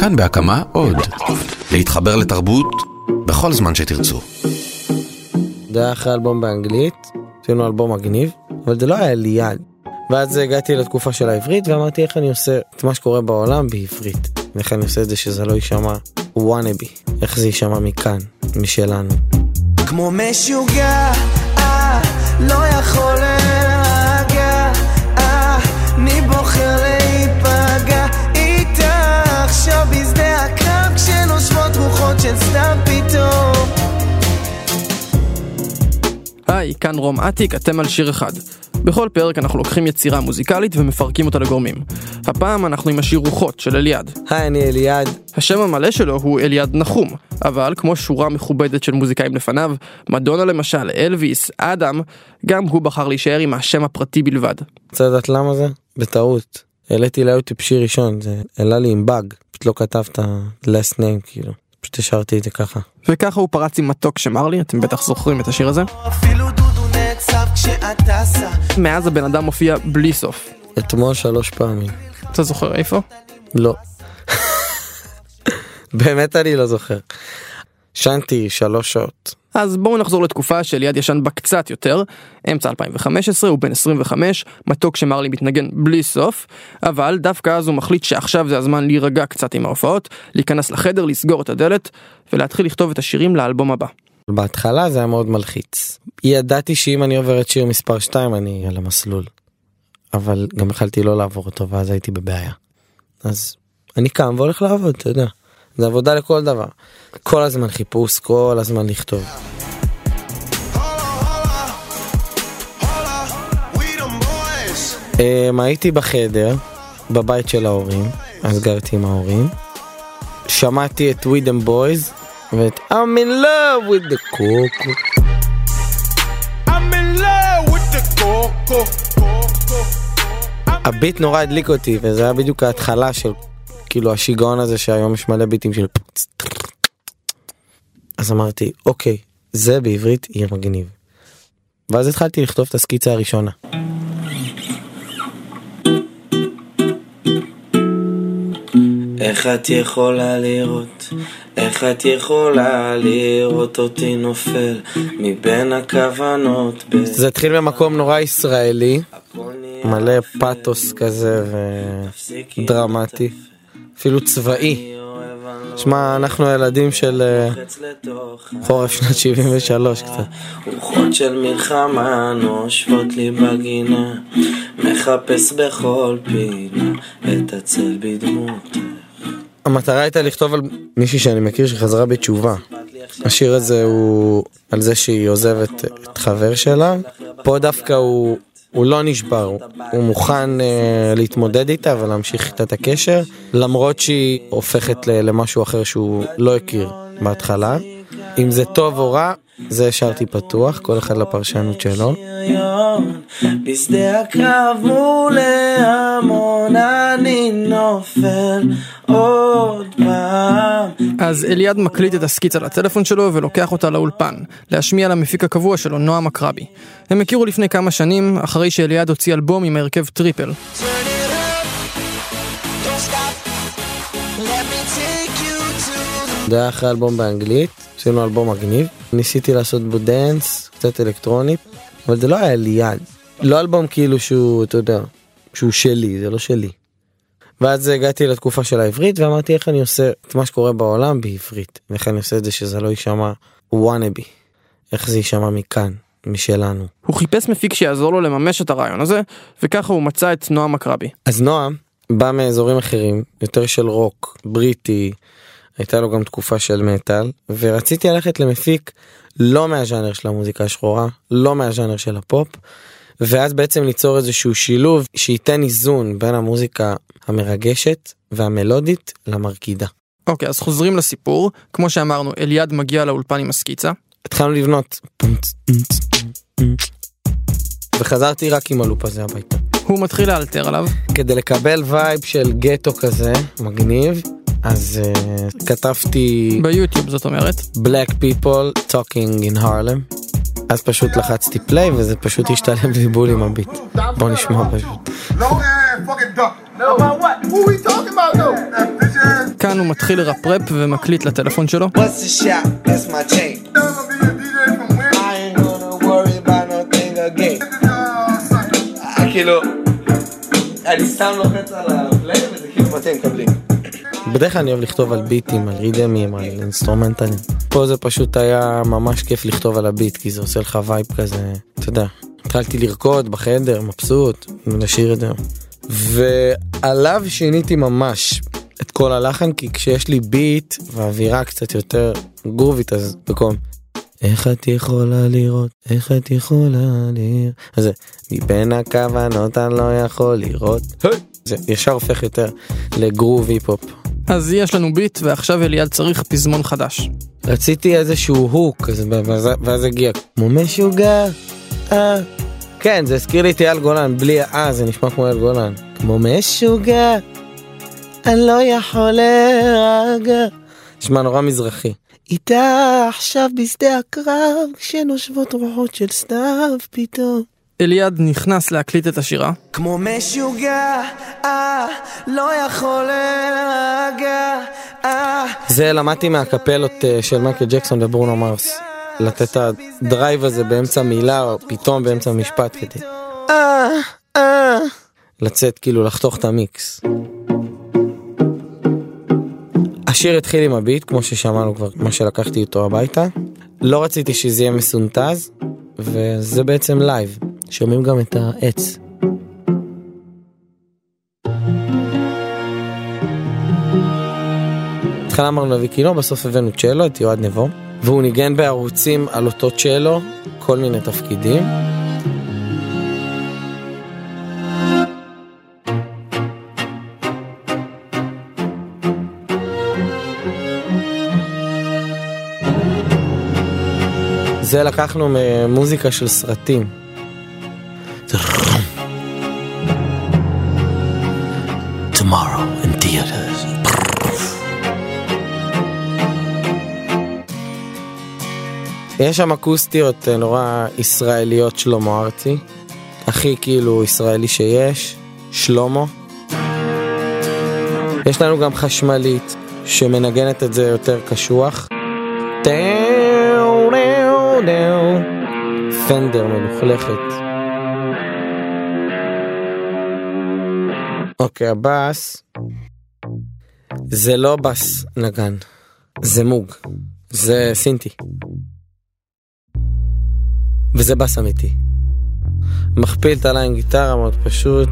כאן בהקמה עוד. להתחבר לתרבות בכל זמן שתרצו. זה היה אחרי אלבום באנגלית, עשינו אלבום מגניב, אבל זה לא היה לי יד. ואז הגעתי לתקופה של העברית ואמרתי איך אני עושה את מה שקורה בעולם בעברית. ואיך אני עושה את זה שזה לא יישמע וואנאבי, איך זה יישמע מכאן, משלנו. כמו משוגע, אה, לא יכול כאן רום אטיק, אתם על שיר אחד. בכל פרק אנחנו לוקחים יצירה מוזיקלית ומפרקים אותה לגורמים. הפעם אנחנו עם השיר רוחות של אליעד. היי, אני אליעד. השם המלא שלו הוא אליעד נחום, אבל כמו שורה מכובדת של מוזיקאים לפניו, מדונה למשל, אלוויס, אדם, גם הוא בחר להישאר עם השם הפרטי בלבד. רוצה לדעת למה זה? בטעות. העליתי ליוטיוב שיר ראשון, זה העלה לי עם באג, פשוט לא כתבת last name כאילו. פשוט השארתי את זה ככה. וככה הוא פרץ עם מתוק שמר לי, אתם בטח זוכרים את השיר הזה. אפילו דודו נעצר כשאת טסה מאז הבן אדם מופיע בלי סוף. אתמול שלוש פעמים. אתה זוכר איפה? לא. באמת אני לא זוכר. שנתי שלוש שעות. אז בואו נחזור לתקופה שליד ישן בה קצת יותר, אמצע 2015, הוא בן 25, מתוק שמרלי מתנגן בלי סוף, אבל דווקא אז הוא מחליט שעכשיו זה הזמן להירגע קצת עם ההופעות, להיכנס לחדר, לסגור את הדלת, ולהתחיל לכתוב את השירים לאלבום הבא. בהתחלה זה היה מאוד מלחיץ. ידעתי שאם אני עובר את שיר מספר 2 אני על המסלול. אבל גם יכלתי לא לעבור אותו ואז הייתי בבעיה. אז אני קם והולך לעבוד, אתה יודע. זה עבודה לכל דבר. כל הזמן חיפוש, כל הזמן לכתוב. Um, הייתי בחדר, בבית של ההורים, אז גרתי עם ההורים. שמעתי את We them boys ואת I'm in love with the coco. הביט נורא הדליק אותי וזה היה בדיוק ההתחלה של כאילו השיגעון הזה שהיום יש מלא ביטים של אז אמרתי אוקיי זה בעברית יהיה מגניב. ואז התחלתי לכתוב את הסקיצה הראשונה. איך את יכולה לראות, איך את יכולה לראות אותי נופל מבין הכוונות זה התחיל במקום נורא ישראלי מלא. פאתוס כזה ודרמטי. אפילו צבאי. לא שמע אנחנו הילדים של אה, חורף שנת 73 קצת. רוחות של מלחמה נושבות לי בגינה מחפש בכל פינה את הצל בדמות המטרה הייתה לכתוב על מישהי שאני מכיר שחזרה בתשובה. השיר הזה הוא על זה שהיא עוזבת את חבר שלה. פה דווקא הוא, הוא לא נשבר, הוא, מוכן אה, להתמודד איתה ולהמשיך איתה את הקשר, למרות שהיא הופכת למשהו אחר שהוא לא הכיר בהתחלה. אם זה טוב או רע, זה השארתי פתוח, כל אחד לפרשנות שלו. בשדה הקרב מול ההמון אני נופל עוד פעם אז אליעד מקליט את הסקיצה לטלפון שלו ולוקח אותה לאולפן, להשמיע למפיק הקבוע שלו, נועם אקרבי. הם הכירו לפני כמה שנים, אחרי שאליעד הוציא אלבום עם ההרכב טריפל. Let me take you to זה היה אחרי אלבום באנגלית, עשינו אלבום מגניב. ניסיתי לעשות בו דאנס, קצת אלקטרוני, אבל זה לא היה לי יד. לא אלבום כאילו שהוא, אתה יודע, שהוא שלי, זה לא שלי. ואז הגעתי לתקופה של העברית ואמרתי איך אני עושה את מה שקורה בעולם בעברית. ואיך אני עושה את זה שזה לא יישמע וואנאבי. איך זה יישמע מכאן, משלנו. הוא חיפש מפיק שיעזור לו לממש את הרעיון הזה, וככה הוא מצא את נועם אקרבי. אז נועם בא מאזורים אחרים, יותר של רוק, בריטי, הייתה לו גם תקופה של מטאל, ורציתי ללכת למפיק לא מהז'אנר של המוזיקה השחורה, לא מהז'אנר של הפופ, ואז בעצם ליצור איזשהו שילוב שייתן איזון בין המוזיקה המרגשת והמלודית למרקידה. אוקיי, אז חוזרים לסיפור. כמו שאמרנו, אליעד מגיע לאולפן עם הסקיצה. התחלנו לבנות וחזרתי רק עם הלופ הזה הביתה. הוא מתחיל לאלתר עליו, כדי לקבל וייב של גטו כזה מגניב אז uh, כתבתי ביוטיוב זאת אומרת. Black people talking in Harlem אז פשוט לחצתי פליי וזה פשוט השתלם לי בול עם הביט. בוא נשמע פשוט. No ass fucking duck. No. About what? Who we talking about though? That bitch ass. כאן שלנו מתחיל לרפרפ ומקליט לטלפון שלו. What's the shot? That's my chain. I ain't gonna worry about nothing again. כאילו, אני סתם לוחץ על ה play וזה כאילו מתאים, מקבלים. בדרך כלל אני אוהב לכתוב על ביטים, על רידימים, על אינסטרומנטלים. פה זה פשוט היה ממש כיף לכתוב על ה beat, כי זה עושה לך vibe כזה, אתה יודע. התחלתי לרקוד בחדר, מבסוט, ולשיר את זה. ועליו שיניתי ממש את כל הלחן, כי כשיש לי beat ואווירה קצת יותר גרובית, אז במקום איך את יכולה לראות, איך את יכולה לראות, אז זה מבין הכוונות אני לא יכול לראות, זה ישר הופך יותר לגרוב היפ-הופ. אז יש לנו ביט ועכשיו אליעד צריך פזמון חדש. רציתי איזשהו הוק ואז, הגיע כמו משוגע, אה. כן, זה הזכיר לי את אייל גולן, בלי האה זה נשמע כמו אייל גולן. כמו משוגע, אני לא יכול להירגע. נשמע נורא מזרחי. איתה עכשיו בשדה הקרב, כשנושבות רוחות של סתיו פתאום. אליעד נכנס להקליט את השירה, כמו משוגע, אה, לא יכול להירגע, אה. זה למדתי מהאקפלות אה, של מייקל ג'קסון וברונו מרס. לתת את ה drive הזה באמצע מילה או פתאום באמצע משפט כדי אה, אה, לצאת כאילו לחתוך את המיקס. השיר התחיל עם ה beat כמו ששמענו כבר מה שלקחתי איתו הביתה לא רציתי שזה יהיה מסונטז וזה בעצם live שומעים גם את העץ. בהתחלה אמרנו להביא כינור, בסוף הבאנו צ'לו, את יועד נבו, והוא ניגן בערוצים על אותו צ'לו, כל מיני תפקידים. זה לקחנו ממוזיקה של סרטים. Tomorrow in theaters. יש שם אקוסטיות אה, נורא ישראליות שלמה ארצי. הכי כאילו ישראלי שיש, שלמה. יש לנו גם חשמלית שמנגנת את זה יותר קשוח. פנדר מלוכלכת. אוקיי, הבאס זה לא בס נגן, זה מוג, זה סינטי. וזה בס אמיתי. מכפיל את הליין גיטרה מאוד פשוט.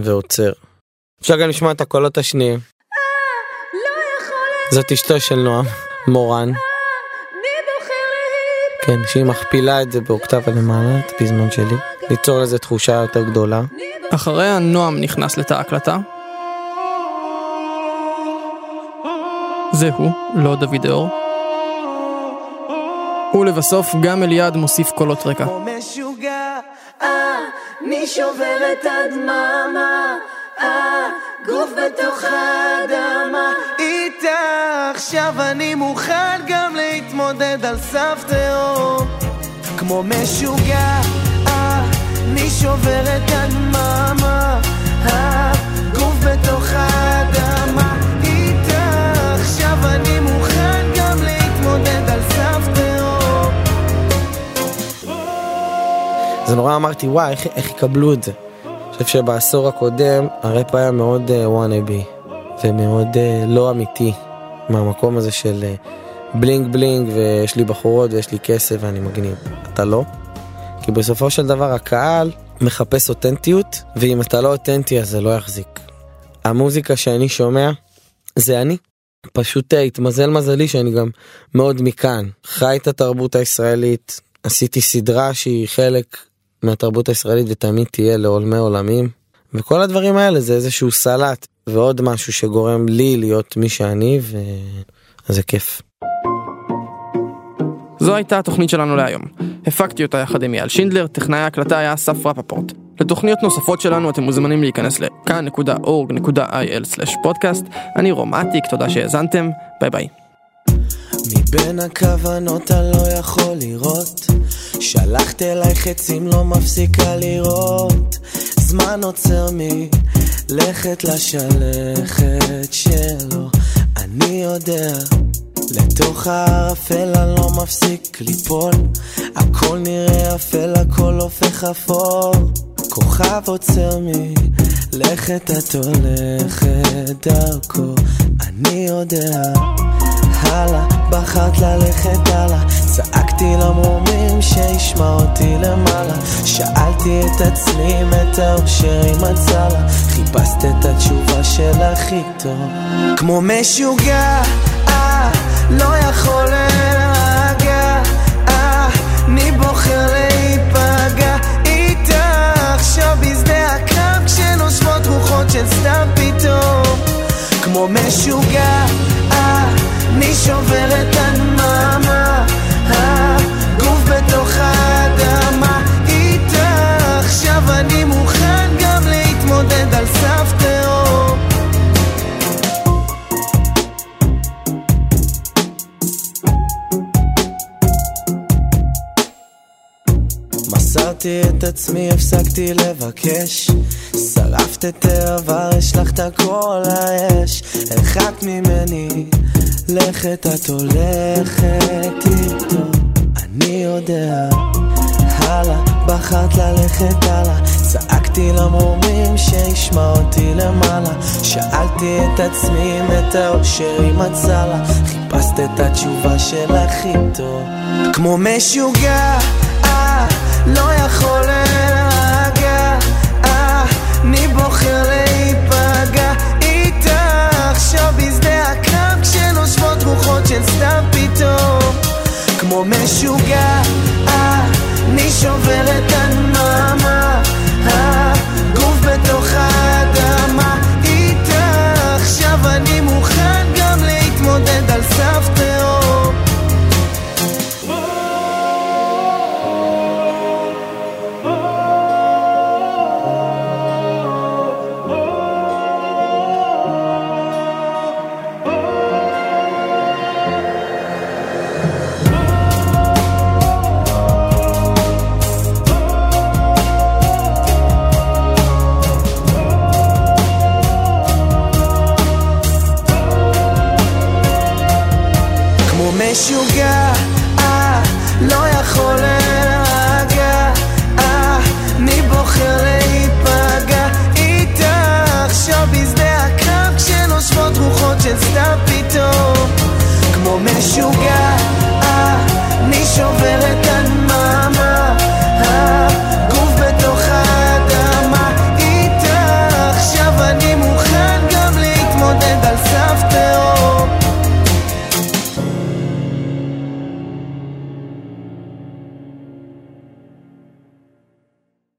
ועוצר. אפשר גם לשמוע את הקולות השניים. זאת אשתו של נועם, מורן. כן, שהיא מכפילה את זה באוקטבה למעלה, את הפזמון שלי. ליצור לזה תחושה יותר גדולה. אחריה נועם נכנס לתא ההקלטה. זהו, לא דוד אור. ולבסוף גם אליעד מוסיף קולות רקע. כמו משוגע, אה, אני שובר את הדממה, אה, גוף בתוך האדמה. איתה עכשיו אני מוכן גם להתמודד על סף תהום. כמו משוגע, אה, אני שובר את הדממה, אה, גוף בתוך האדמה. איתה עכשיו אני מוכן גם להתמודד על סף. זה נורא אמרתי, וואי, איך, איך יקבלו את זה? חושב שבעשור הקודם הראפ היה מאוד וואנאבי, ומאוד uh, לא אמיתי, מהמקום הזה של uh, בלינג בלינג, ויש לי בחורות ויש לי כסף ואני מגניב. אתה לא? כי בסופו של דבר הקהל מחפש אותנטיות, ואם אתה לא אותנטי אז זה לא יחזיק. המוזיקה שאני שומע זה אני. פשוט uh, התמזל מזלי שאני גם מאוד מכאן. חי את התרבות הישראלית, עשיתי סדרה שהיא חלק מהתרבות הישראלית ותמיד תהיה לעולמי עולמים. וכל הדברים האלה זה איזשהו סלט ועוד משהו שגורם לי להיות מי שאני וזה כיף. זו הייתה התוכנית שלנו להיום. הפקתי אותה יחד עם אייל שינדלר, טכנאי ההקלטה היה אסף רפפורט. לתוכניות נוספות שלנו אתם מוזמנים להיכנס לכאן.org.il/פודקאסט. אני רום אטיק, תודה שהאזנתם, ביי ביי. מבין הכוונות אני לא יכול לראות שלחת אליי חצים לא מפסיקה לראות זמן עוצר מי לכת לשלכת שלו, אני יודע. לתוך הערפל אני לא מפסיק ליפול, הכל נראה אפל, הכל הופך אפור. כוכב עוצר מלכת את הולכת דרכו, אני יודע. הלאה, בחרת ללכת הלאה, צעקתי למרומים שישמע אותי למעלה, שאלתי את עצמי אם את האושר היא מצא לה, חיפשת את התשובה של הכי טוב. כמו משוגע, אה, לא יכול להירגע, אה, אני בוחר להיפגע? איתך, עכשיו בשדה הקרב כשנושבות רוחות של סתם פתאום, כמו משוגע, אה, אני שובר את הדממה, הגוף בתוך האדמה. איתך, עכשיו אני מוכן גם להתמודד על סף תהום. מסרתי את עצמי, הפסקתי לבקש. שרפת את העבר, השלכת כל האש. הרחקת ממני, לכת את הולכת איתו, אני יודע. הלאה, בחרת ללכת הלאה. צעקתי למרומים שישמע אותי למעלה. שאלתי את עצמי אם את האושר היא מצאה לה. חיפשת את התשובה של הכי טוב. כמו משוגע, אה, לא יכול להירגע, אה, אני בוחר להיפגע איתך עכשיו בזדמנות. רוחות של סתיו פתאום. כמו משוגע, אני שובר את הנעמה. special